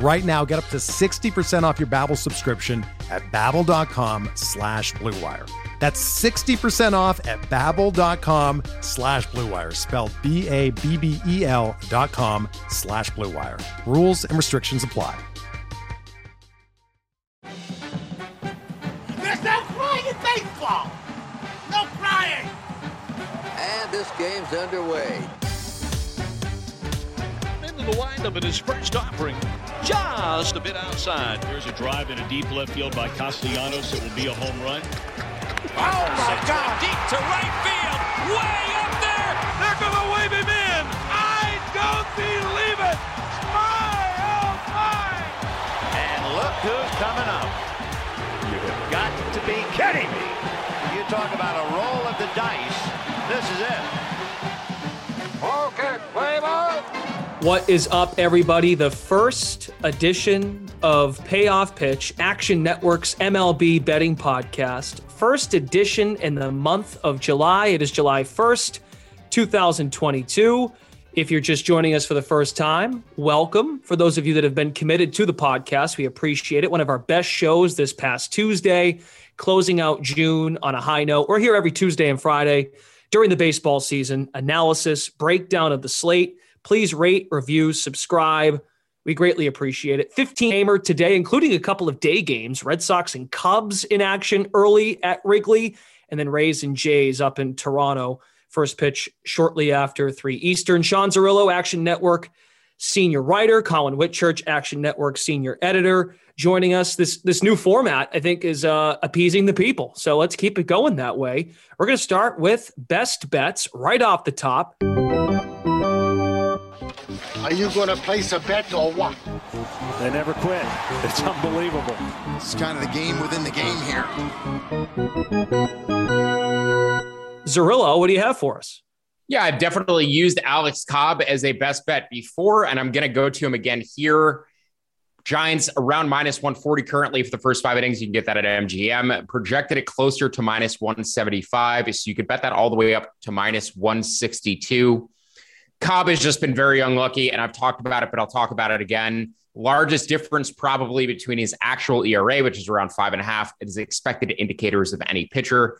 Right now, get up to 60% off your Babbel subscription at babbel.com slash bluewire. That's 60% off at babbel.com slash bluewire, spelled B-A-B-B-E-L dot com slash bluewire. Rules and restrictions apply. There's no crying in baseball! No crying! And this game's underway. Into the windup in his first offering. Just a bit outside. There's a drive in a deep left field by Castellanos. It will be a home run. Oh my God! Deep to right field. Way up there. They're going to wave him in. I don't believe it! My, oh my! And look who's coming up. You have got to be kidding me. You talk about a roll of the dice. This is it. Okay, play ball! What is up, everybody? The first edition of Payoff Pitch, Action Network's MLB betting podcast. First edition in the month of July. It is July 1st, 2022. If you're just joining us for the first time, welcome. For those of you that have been committed to the podcast, we appreciate it. One of our best shows this past Tuesday, closing out June on a high note. We're here every Tuesday and Friday during the baseball season. Analysis, breakdown of the slate please rate, review, subscribe. We greatly appreciate it. 15 gamer today, including a couple of day games Red Sox and Cubs in action early at Wrigley, and then Rays and Jays up in Toronto. First pitch shortly after 3 Eastern. Sean Zerillo, Action Network senior writer, Collin Whitchurch, Action Network senior editor, joining us. This this new format, I think, is uh, appeasing the people. So let's keep it going that way. We're going to start with best bets right off the top. Are you gonna place a bet or what? They never quit. It's unbelievable. It's kind of the game within the game here. Zerillo, what do you have for us? Yeah, I've definitely used Alex Cobb as a best bet before, and I'm going to go to him again here. Giants around minus 140 currently for the first five innings. You can get that at MGM. Projected it closer to minus 175. So you could bet that all the way up to minus 162. Cobb has just been very unlucky, and I've talked about it, but I'll talk about it again. Largest difference probably between his actual ERA, which is around five and a half, his expected indicators of any pitcher.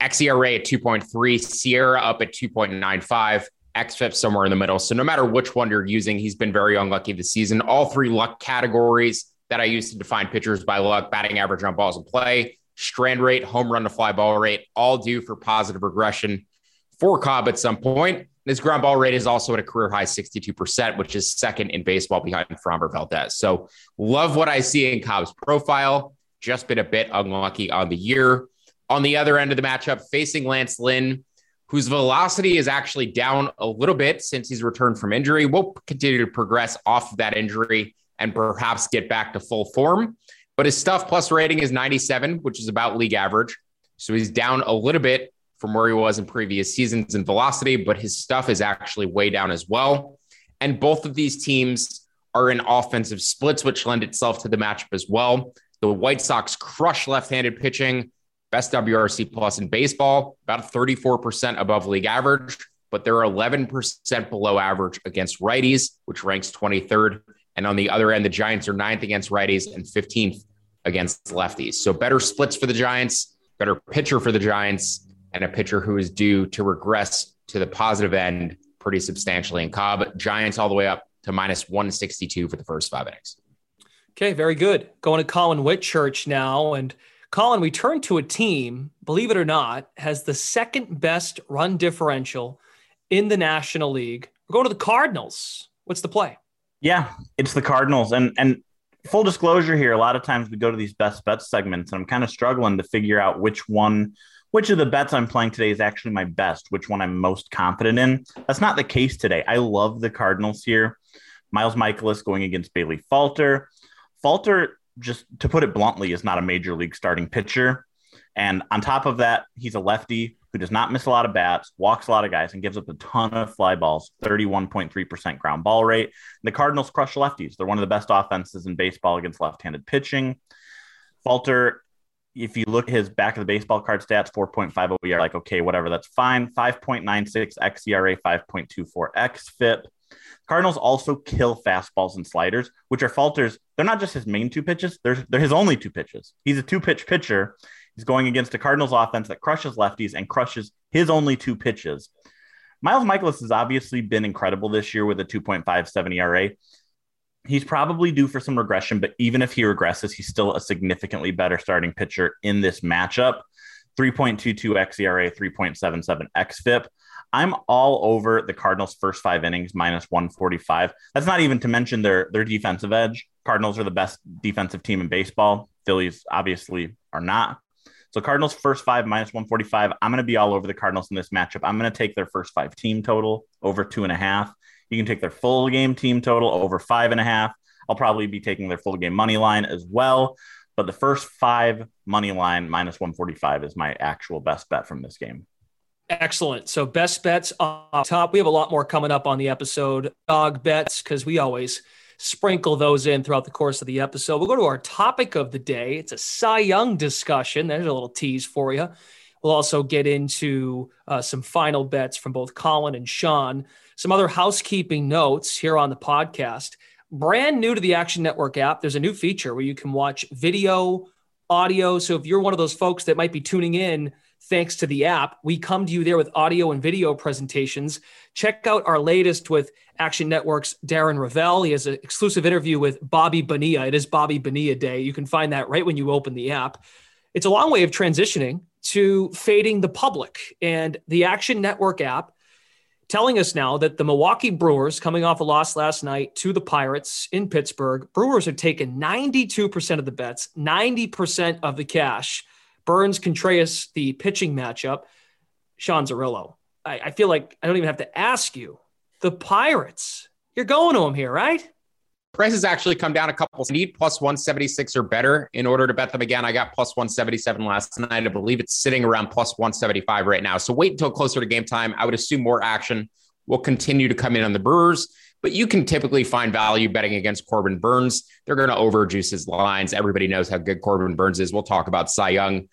XERA at 2.3, SIERA up at 2.95, XFIP somewhere in the middle. So no matter which one you're using, he's been very unlucky this season. All three luck categories that I use to define pitchers by luck, batting average on balls in play, strand rate, home run to fly ball rate, all due for positive regression for Cobb at some point. His ground ball rate is also at a career high 62%, which is second in baseball behind Framber Valdez. So love what I see in Cobb's profile. Just been a bit unlucky on the year. On the other end of the matchup, facing Lance Lynn, whose velocity is actually down a little bit since he's returned from injury. Will continue to progress off of that injury and perhaps get back to full form. But his stuff plus rating is 97, which is about league average. So he's down a little bit from where he was in previous seasons in velocity, but his stuff is actually way down as well. And both of these teams are in offensive splits, which lend itself to the matchup as well. The White Sox crush left handed pitching, best WRC plus in baseball, about 34% above league average, but they're 11% below average against righties, which ranks 23rd. And on the other end, the Giants are ninth against righties and 15th against lefties. So better splits for the Giants, better pitcher for the Giants, and a pitcher who is due to regress to the positive end pretty substantially in Cobb. Giants all the way up to minus 162 for the first five innings. Okay, very good. Going to Collin Whitchurch now. And Collin, we turn to a team, believe it or not, has the second best run differential in the National League. We're going to the Cardinals. What's the play? Yeah, it's the Cardinals. And and full disclosure here, a lot of times we go to these best bets segments, and I'm kind of struggling to figure out which one, which of the bets I'm playing today is actually my best, which one I'm most confident in. That's not the case today. I love the Cardinals here. Miles Mikolas going against Bailey Falter. Falter, just to put it bluntly, is not a major league starting pitcher. And on top of that, he's a lefty who does not miss a lot of bats, walks a lot of guys, and gives up a ton of fly balls, 31.3% ground ball rate. The Cardinals crush lefties. They're one of the best offenses in baseball against left handed pitching. Falter, if you look at his back of the baseball card stats, 4.50, you're like, okay, whatever, that's fine. 5.96 xERA, 5.24 xFIP. Cardinals also kill fastballs and sliders, which are Falter's. They're not just his main two pitches; they're, they're his only two pitches. He's a two pitch pitcher, He's going against a Cardinals offense that crushes lefties and crushes his only two pitches. Miles Mikolas has obviously been incredible this year with a 2.57 ERA. He's probably due for some regression, but even if he regresses, he's still a significantly better starting pitcher in this matchup. 3.22 xERA, 3.77 xFIP. I'm all over the Cardinals' first five innings minus 145. That's not even to mention their their defensive edge. Cardinals are the best defensive team in baseball. Phillies obviously are not. So Cardinals first five minus 145. I'm going to be all over the Cardinals in this matchup. I'm going to take their first five team total over two and a half. You can take their full game team total over five and a half. I'll probably be taking their full game money line as well. But the first five money line minus 145 is my actual best bet from this game. Excellent. So best bets off top. We have a lot more coming up on the episode. Dog bets because we always sprinkle those in throughout the course of the episode. We'll go to our topic of the day. It's a Cy Young discussion. There's a little tease for you. We'll also get into uh, some final bets from both Collin and Sean. Some other housekeeping notes here on the podcast. Brand new to the Action Network app, there's a new feature where you can watch video, audio. So if you're one of those folks that might be tuning in thanks to the app. We come to you there with audio and video presentations. Check out our latest with Action Network's Darren Rovell. He has an exclusive interview with Bobby Bonilla. It is Bobby Bonilla Day. You can find that right when you open the app. It's a long way of transitioning to fading the public and the Action Network app telling us now that the Milwaukee Brewers, coming off a loss last night to the Pirates in Pittsburgh, Brewers have taken 92% of the bets, 90% of the cash Burnes Contreras, the pitching matchup, Sean Zerillo. I, I feel like I don't even have to ask you. The Pirates, you're going to them here, right? Price has actually come down a couple. Need plus 176 or better in order to bet them again. I got plus 177 last night. I believe it's sitting around plus 175 right now. So wait until closer to game time. I would assume more action will continue to come in on the Brewers but you can typically find value betting against Corbin Burnes. They're going to overjuice his lines. Everybody knows how good Corbin Burnes is. We'll talk about Cy Young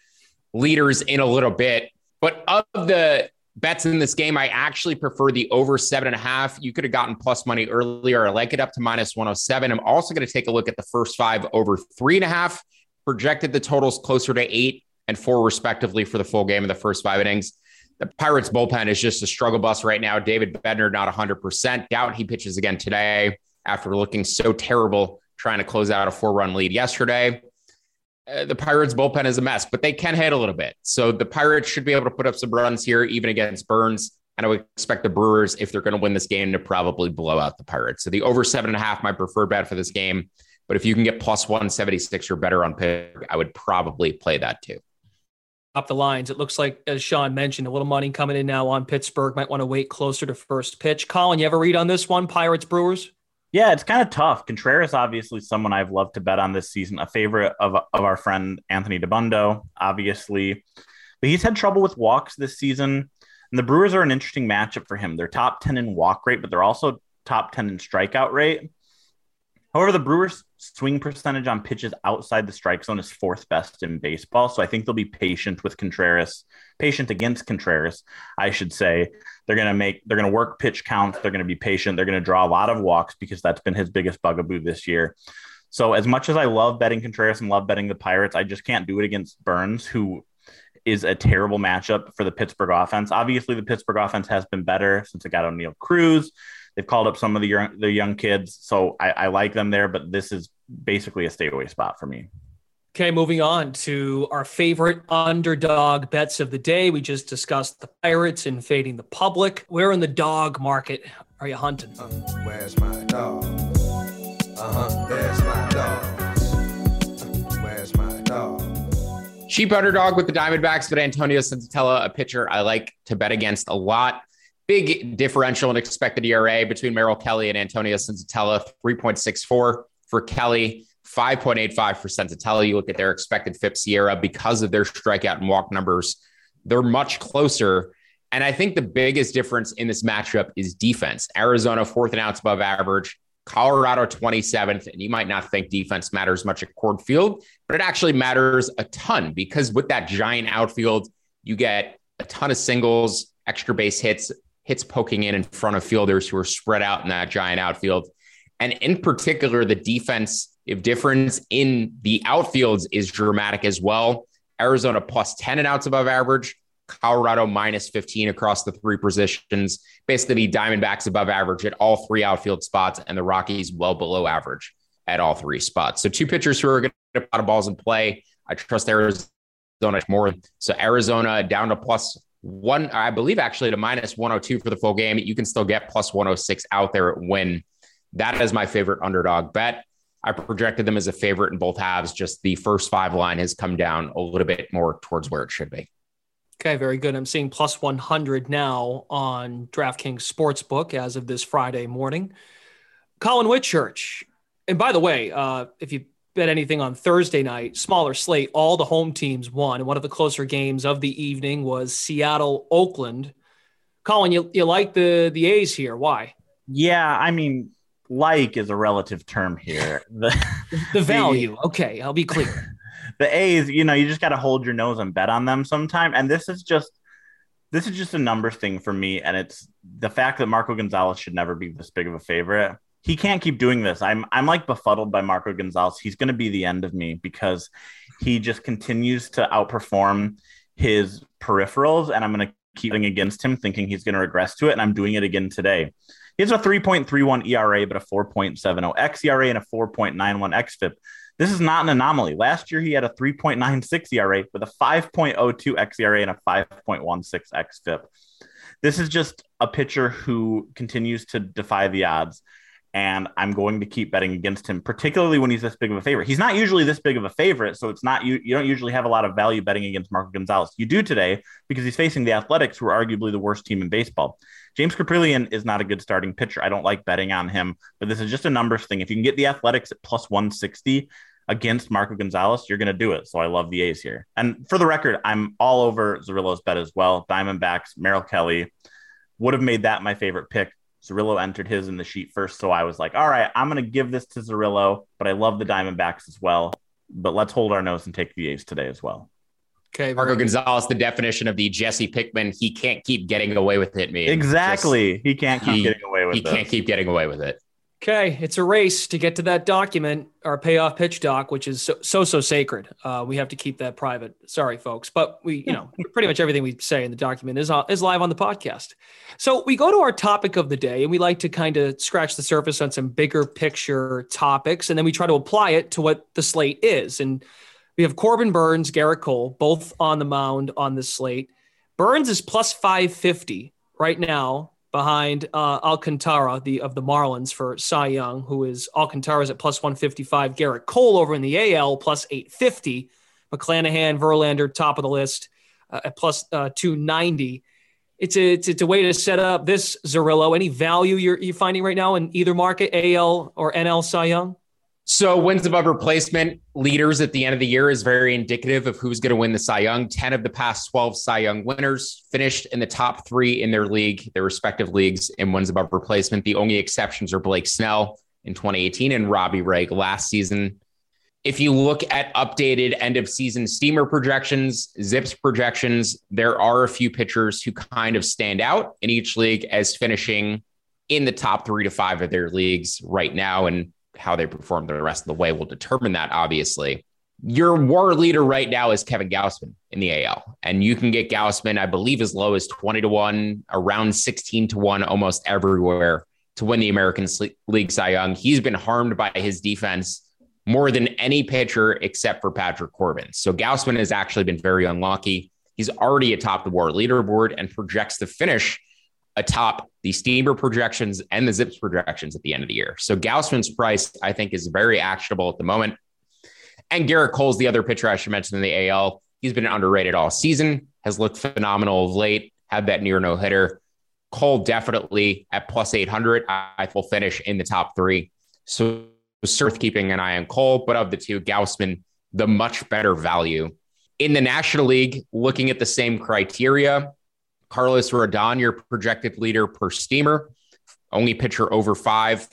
leaders in a little bit. But of the bets in this game, I actually prefer the over seven and a half. You could have gotten plus money earlier. I like it up to minus 107. I'm also going to take a look at the first five over three and a half. Projected the totals closer to eight and four, respectively, for the full game of the first five innings. The Pirates bullpen is just a struggle bus right now. David Bednar not 100%. Doubt he pitches again today after looking so terrible trying to close out a four run lead yesterday. Uh, the Pirates bullpen is a mess, but they can hit a little bit. So the Pirates should be able to put up some runs here, even against Burnes. And I would expect the Brewers, if they're going to win this game, to probably blow out the Pirates. So the over seven and a half, my preferred bet for this game. But if you can get plus 176 or better on pick, I would probably play that too. Up the lines. It looks like, as Sean mentioned, a little money coming in now on Pittsburgh. Might want to wait closer to first pitch. Collin, you a read on this one? Pirates Brewers? Yeah, it's kind of tough. Contreras, obviously, someone I've loved to bet on this season, a favorite of, of our friend Anthony Dabbundo, obviously. But he's had trouble with walks this season. And the Brewers are an interesting matchup for him. They're top 10 in walk rate, but they're also top 10 in strikeout rate. However, the Brewers' swing percentage on pitches outside the strike zone is fourth best in baseball. So I think they'll be patient with Contreras, patient against Contreras, I should say. They're going to make, they're going to work pitch counts. They're going to be patient. They're going to draw a lot of walks because that's been his biggest bugaboo this year. So as much as I love betting Contreras and love betting the Pirates, I just can't do it against Burnes, who is a terrible matchup for the Pittsburgh offense. Obviously, the Pittsburgh offense has been better since it got Oneil Cruz. They've called up some of the young, the young kids, so I, I like them there. But this is basically a stay away spot for me. Okay, moving on to our favorite underdog bets of the day. We just discussed the Pirates and fading the public. Where in the dog market are you hunting? Uh, where's my dog? Uh huh, there's my dog. where's my dog? Cheap underdog with the Diamondbacks, but Antonio Senzatela, a pitcher I like to bet against a lot. Big differential in expected ERA between Merrill Kelly and Antonio Senzatela, 3.64 for Kelly. 5.85 for Senzatela. You look at their expected FIP SIERA because of their strikeout and walk numbers, they're much closer. And I think the biggest difference in this matchup is defense. Arizona, fourth and outs above average. Colorado, 27th. And you might not think defense matters much at Coors Field, but it actually matters a ton because with that giant outfield, you get a ton of singles, extra base hits, hits poking in in front of fielders who are spread out in that giant outfield. And in particular, the defense if difference in the outfields is dramatic as well. Arizona plus 10 and outs above average, Colorado minus 15 across the three positions. Basically, the Diamondbacks above average at all three outfield spots, and the Rockies well below average at all three spots. So, two pitchers who are going to put a lot of balls in play. I trust Arizona more. So, Arizona down to plus one, I believe actually to minus 102 for the full game. You can still get plus 106 out there at Wynn. That is my favorite underdog bet. I projected them as a favorite in both halves. Just the first five line has come down a little bit more towards where it should be. Okay, very good. I'm seeing plus 100 now on DraftKings Sportsbook as of this Friday morning. Collin Whitchurch. And by the way, uh, if you bet anything on Thursday night, smaller slate, all the home teams won. And one of the closer games of the evening was Seattle Oakland. Collin, you, you like the the A's here. Why? Yeah, I mean, like is a relative term here. The, the value. The, okay, I'll be clear. The A's, you know, you just got to hold your nose and bet on them sometime. And this is just this is just a numbers thing for me. And it's the fact that Marco Gonzalez should never be this big of a favorite. He can't keep doing this. I'm I'm like befuddled by Marco Gonzalez. He's going to be the end of me because he just continues to outperform his peripherals, and I'm going to keep going against him, thinking he's going to regress to it. And I'm doing it again today. He has a 3.31 ERA, but a 4.70 xERA and a 4.91 xFIP. This is not an anomaly. Last year, he had a 3.96 ERA with a 5.02 xERA and a 5.16 xFIP. This is just a pitcher who continues to defy the odds. And I'm going to keep betting against him, particularly when he's this big of a favorite. He's not usually this big of a favorite, so it's not you. You don't usually have a lot of value betting against Marco Gonzalez. You do today because he's facing the Athletics, who are arguably the worst team in baseball. James Kaprielian is not a good starting pitcher. I don't like betting on him, but this is just a numbers thing. If you can get the Athletics at plus 160 against Marco Gonzalez, you're going to do it. So I love the A's here. And for the record, I'm all over Zerillo's bet as well. Diamondbacks, Merrill Kelly would have made that my favorite pick. Zerillo entered his in the sheet first. So I was like, all right, I'm going to give this to Zerillo, but I love the Diamondbacks as well. But let's hold our nose and take the A's today as well. Okay. Marco Gonzalez, the definition of the Jesse Pinkman, he can't keep getting away with it, Me Exactly. Just, he can't keep he, getting away with he it. He can't keep getting away with it. Okay, it's a race to get to that document, our payoff pitch doc, which is so so, so sacred. Uh, we have to keep that private. Sorry, folks, but we, you know, pretty much everything we say in the document is uh, is live on the podcast. So we go to our topic of the day, and we like to kind of scratch the surface on some bigger picture topics, and then we try to apply it to what the slate is. And we have Corbin Burnes, Gerrit Cole, both on the mound on this slate. Burnes is plus 550 right now behind uh, Alcantara, the of the Marlins for Cy Young, who is Alcantara's at plus 155. Gerrit Cole over in the AL plus 850. McClanahan, Verlander, top of the list uh, at plus, uh, 290. It's a, it's, it's a way to set up this Zerillo. Any value you're, you're finding right now in either market, AL or NL Cy Young? So wins above replacement leaders at the end of the year is very indicative of who's going to win the Cy Young. 10 of the past 12 Cy Young winners finished in the top three in their league, their respective leagues in wins above replacement. The only exceptions are Blake Snell in 2018 and Robbie Ray last season. If you look at updated end of season steamer projections, zips projections, there are a few pitchers who kind of stand out in each league as finishing in the top three to five of their leagues right now. And how they perform the rest of the way will determine that, obviously. Your war leader right now is Kevin Gausman in the AL. And you can get Gausman, I believe, as low as 20 to 1, around 16 to 1, almost everywhere to win the American League Cy Young. He's been harmed by his defense more than any pitcher except for Patrick Corbin. So Gausman has actually been very unlucky. He's already atop the WAR leaderboard and projects to finish atop the Steamer projections and the Zips projections at the end of the year. So Gausman's price, I think, is very actionable at the moment. And Gerrit Cole's the other pitcher I should mention in the AL. He's been underrated all season, has looked phenomenal of late, had that near no hitter. Cole definitely at plus 800, I will finish in the top three. So worth keeping an eye on Cole, but of the two, Gausman, the much better value. In the National League, looking at the same criteria, Carlos Rodon, your projected leader per steamer, only pitcher over five.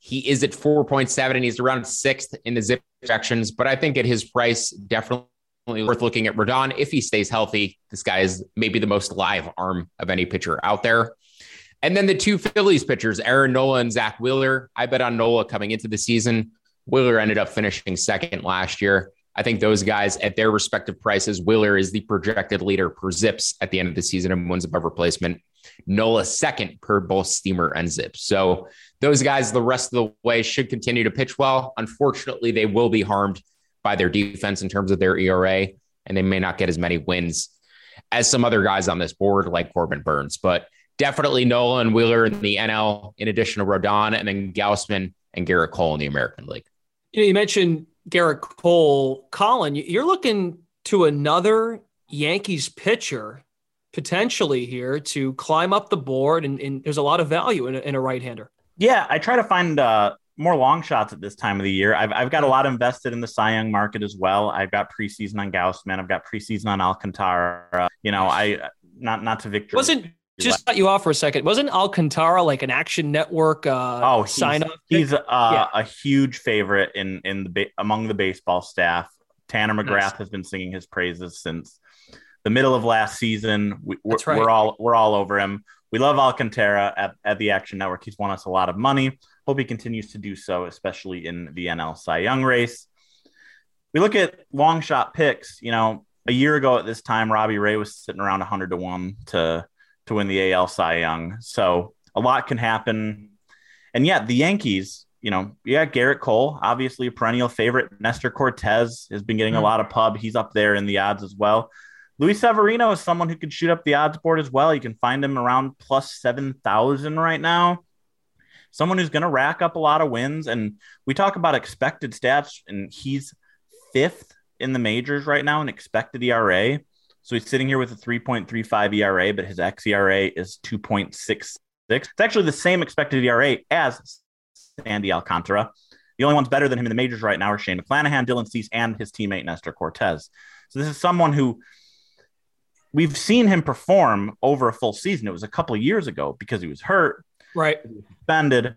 He is at 4.7 and he's around sixth in the zip projections, but I think at his price, definitely worth looking at Rodon. If he stays healthy, this guy is maybe the most live arm of any pitcher out there. And then the two Phillies pitchers, Aaron Nola and Zack Wheeler. I bet on Nola coming into the season. Wheeler ended up finishing second last year. I think those guys at their respective prices, Wheeler is the projected leader per zips at the end of the season and wins above replacement. Nola second per both steamer and zips. So those guys the rest of the way should continue to pitch well. Unfortunately, they will be harmed by their defense in terms of their ERA, and they may not get as many wins as some other guys on this board, like Corbin Burnes. But definitely Nola and Wheeler in the NL, in addition to Rodon, and then Gausman and Gerrit Cole in the American League. You know, you mentioned Gerrit Cole, Collin. You're looking to another Yankees pitcher potentially here to climb up the board, and, and there's a lot of value in a, in a right-hander. Yeah, I try to find uh, more long shots at this time of the year. I've, I've got a lot invested in the Cy Young market as well. I've got preseason on Gausman. I've got preseason on Alcantara. You know, I not not to victory. Wasn't just cut you off for a second. Wasn't Alcantara like an Action Network uh, oh, he's, sign up? He's uh, yeah. a huge favorite in in the among the baseball staff. Tanner McGrath nice. has been singing his praises since the middle of last season. We, are right. all we're all over him. We love Alcantara at, at the Action Network. He's won us a lot of money. Hope he continues to do so, especially in the NL Cy Young race. We look at long shot picks. You know, a year ago at this time, Robbie Ray was sitting around 100 to 1 to, to win the AL Cy Young. So a lot can happen. And yet, the Yankees, you know, yeah, Gerrit Cole, obviously a perennial favorite. Nestor Cortes has been getting mm-hmm. a lot of pub. He's up there in the odds as well. Luis Severino is someone who could shoot up the odds board as well. You can find him around plus 7,000 right now someone who's going to rack up a lot of wins. And we talk about expected stats, and he's fifth in the majors right now in expected ERA. So he's sitting here with a 3.35 ERA, but his xERA is 2.66. It's actually the same expected ERA as Sandy Alcantara. The only ones better than him in the majors right now are Shane McClanahan, Dylan Cease, and his teammate Nestor Cortes. So this is someone who we've seen him perform over a full season. It was a couple of years ago because he was hurt, right suspended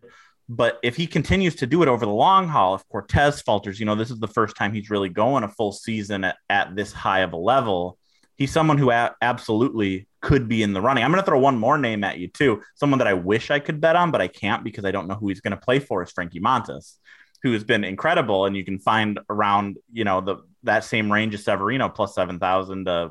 but if he continues to do it over the long haul if Cortes falters you know this is the first time he's really going a full season at, at this high of a level he's someone who a- absolutely could be in the running. I'm going to throw one more name at you too someone that i wish i could bet on but i can't because i don't know who he's going to play for is frankie montas who has been incredible. And you can find around you know the that same range as severino plus 7000 to uh,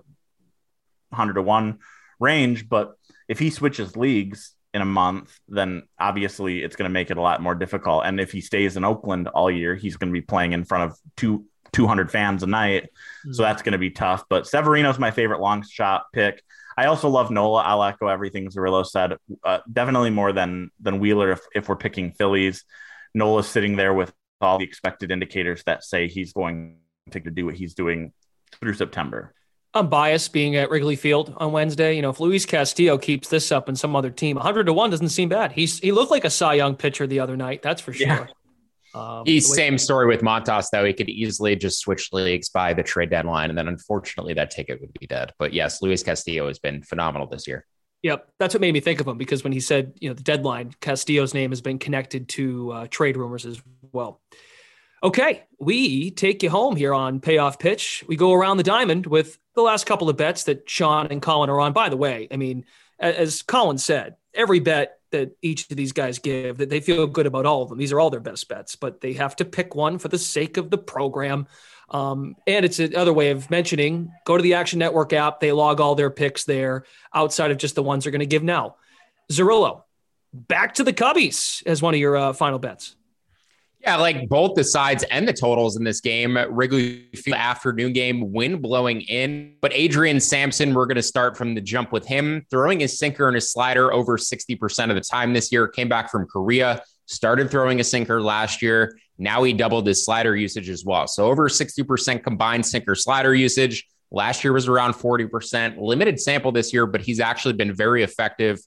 100 to 1 range. But if he switches leagues in a month, then obviously it's going to make it a lot more difficult. And if he stays in Oakland all year, he's going to be playing in front of two 200 fans a night. Mm-hmm. So that's going to be tough. But Severino's my favorite long shot pick. I also love Nola. I'll echo everything Zerillo said. Uh, definitely more than than Wheeler if, if we're picking Phillies. Nola's sitting there with all the expected indicators that say he's going to do what he's doing through September. I'm biased being at Wrigley Field on Wednesday. You know, if Luis Castillo keeps this up and some other team, 100 to 1 doesn't seem bad. He's he looked like a Cy Young pitcher the other night, that's for sure. Yeah. Um, He's same story with Montas though. He could easily just switch leagues by the trade deadline, and then unfortunately that ticket would be dead. But yes, Luis Castillo has been phenomenal this year. Yep, that's what made me think of him because when he said you know the deadline, Castillo's name has been connected to uh, trade rumors as well. Okay, we take you home here on Payoff Pitch. We go around the diamond with the last couple of bets that Sean and Collin are on. By the way, I mean, as Collin said, every bet that each of these guys give, that they feel good about all of them. These are all their best bets, but they have to pick one for the sake of the program. Um, and it's another way of mentioning go to the Action Network app. They log all their picks there outside of just the ones they're going to give now. Zerillo, back to the Cubbies as one of your uh, final bets. Yeah, like both the sides and the totals in this game. Wrigley Field afternoon game, wind blowing in. But Adrian Sampson, we're going to start from the jump with him, throwing his sinker and his slider over 60% of the time this year. Came back from Korea, started throwing a sinker last year. Now he doubled his slider usage as well. So over 60% combined sinker slider usage. Last year was around 40%. Limited sample this year, but he's actually been very effective.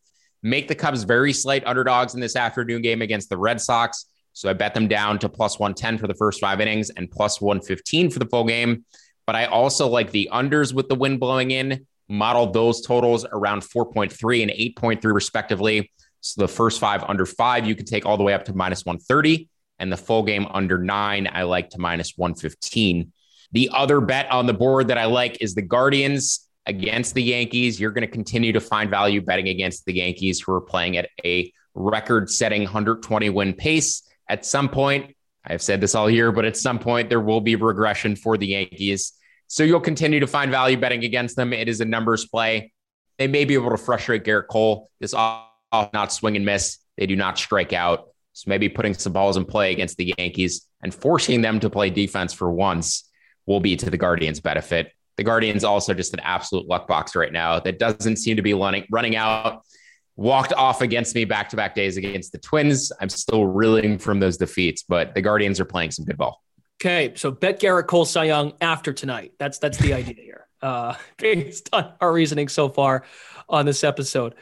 Make the Cubs very slight underdogs in this afternoon game against the Red Sox. So I bet them down to plus 110 for the first five innings and plus 115 for the full game. But I also like the unders with the wind blowing in, model those totals around 4.3 and 8.3 respectively. So the first five under five, you could take all the way up to minus 130. And the full game under nine, I like to minus 115. The other bet on the board that I like is the Guardians against the Yankees. You're going to continue to find value betting against the Yankees, who are playing at a record setting 120 win pace at some point, I've said this all year, but at some point there will be regression for the Yankees. So you'll continue to find value betting against them. It is a numbers play. They may be able to frustrate Gerrit Cole. This off not swing and miss. They do not strike out. So maybe putting some balls in play against the Yankees and forcing them to play defense for once will be to the Guardians' benefit. The Guardians also just an absolute luck box right now that doesn't seem to be running running out walked off against me back to back days against the Twins. I'm still reeling from those defeats, but the Guardians are playing some good ball. Okay, so bet Gerrit Cole Cy Young after tonight. That's that's the idea here. Uh, based on our reasoning so far on this episode,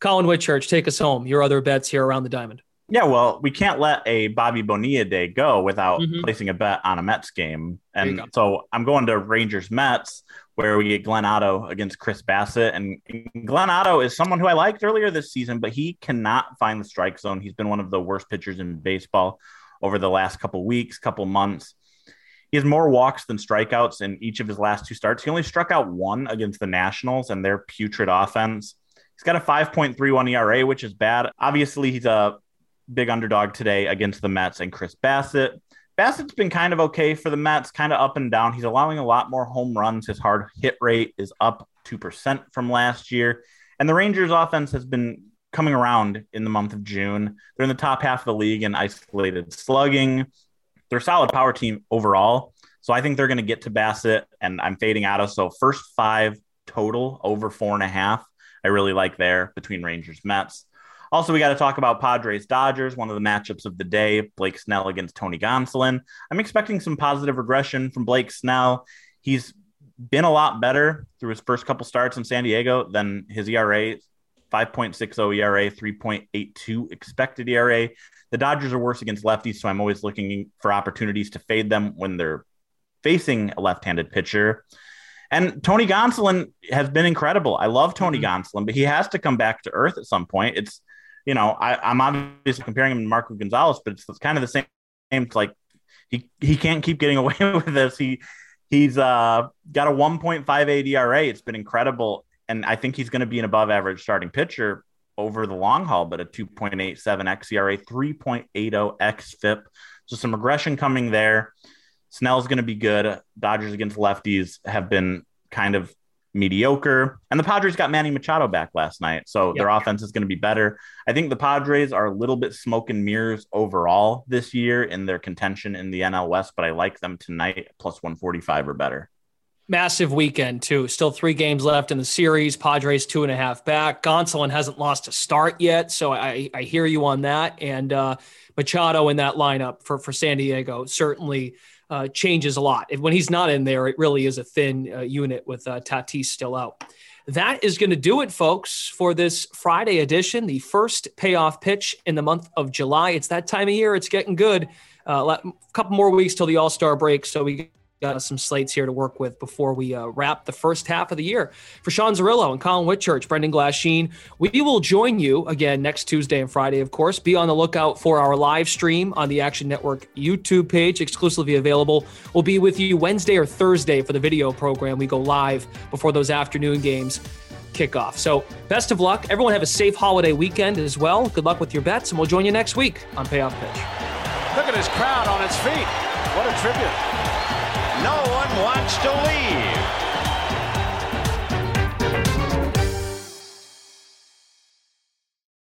Collin Whitchurch, take us home. Your other bets here around the diamond. Yeah, well, we can't let a Bobby Bonilla day go without mm-hmm. placing a bet on a Mets game, and so I'm going to Rangers Mets where we get Glenn Otto against Chris Bassitt. And Glenn Otto is someone who I liked earlier this season, but he cannot find the strike zone. He's been one of the worst pitchers in baseball over the last couple weeks, couple months. He has more walks than strikeouts in each of his last two starts. He only struck out one against the Nationals and their putrid offense. He's got a 5.31 ERA, which is bad. Obviously, he's a big underdog today against the Mets and Chris Bassitt. Bassitt's been kind of okay for the Mets, kind of up and down. He's allowing a lot more home runs. His hard hit rate is up 2% from last year. And the Rangers offense has been coming around in the month of June. They're in the top half of the league in isolated slugging. They're a solid power team overall. So I think they're going to get to Bassitt, and I'm fading Otto. So first five total over four and a half. I really like there between Rangers Mets. Also, we got to talk about Padres Dodgers, one of the matchups of the day. Blake Snell against Tony Gonsolin. I'm expecting some positive regression from Blake Snell. He's been a lot better through his first couple starts in San Diego than his ERA, 5.60 ERA, 3.82 expected ERA. The Dodgers are worse against lefties, so I'm always looking for opportunities to fade them when they're facing a left-handed pitcher. And Tony Gonsolin has been incredible. I love Tony mm-hmm. Gonsolin, but he has to come back to earth at some point. It's you know, I, am obviously comparing him to Marco Gonzalez, but it's, it's kind of the same. It's like he he can't keep getting away with this. He he's uh, got a 1.58 ERA. It's been incredible, and I think he's going to be an above average starting pitcher over the long haul. But a 2.87 xERA, 3.80 xFIP, so some regression coming there. Snell's going to be good. Dodgers against lefties have been kind of mediocre. And the Padres got Manny Machado back last night, so yep. their offense is going to be better. I think the Padres are a little bit smoke and mirrors overall this year in their contention in the NL West, but I like them tonight plus 145 or better. Massive weekend too. Still three games left in the series. Padres two and a half back. Gonsolin hasn't lost a start yet, so I, I hear you on that. And uh, Machado in that lineup for for San Diego certainly uh, changes a lot. When he's not in there, it really is a thin uh, unit with uh, Tatis still out. That is going to do it, folks, for this Friday edition, the first payoff pitch in the month of July. It's that time of year; it's getting good. Uh, a couple more weeks till the All Star break, so we got some slates here to work with before we uh, wrap the first half of the year. For Sean Zerillo and Collin Whitchurch, Brendan Glasheen, we will join you again next Tuesday and Friday, of course. Be on the lookout for our live stream on the Action Network YouTube page, exclusively available. We'll be with you Wednesday or Thursday for the video program. We go live before those afternoon games kick off. So, best of luck. Everyone have a safe holiday weekend as well. Good luck with your bets, and we'll join you next week on Payoff Pitch. Look at this crowd on its feet. What a tribute. Wants to leave.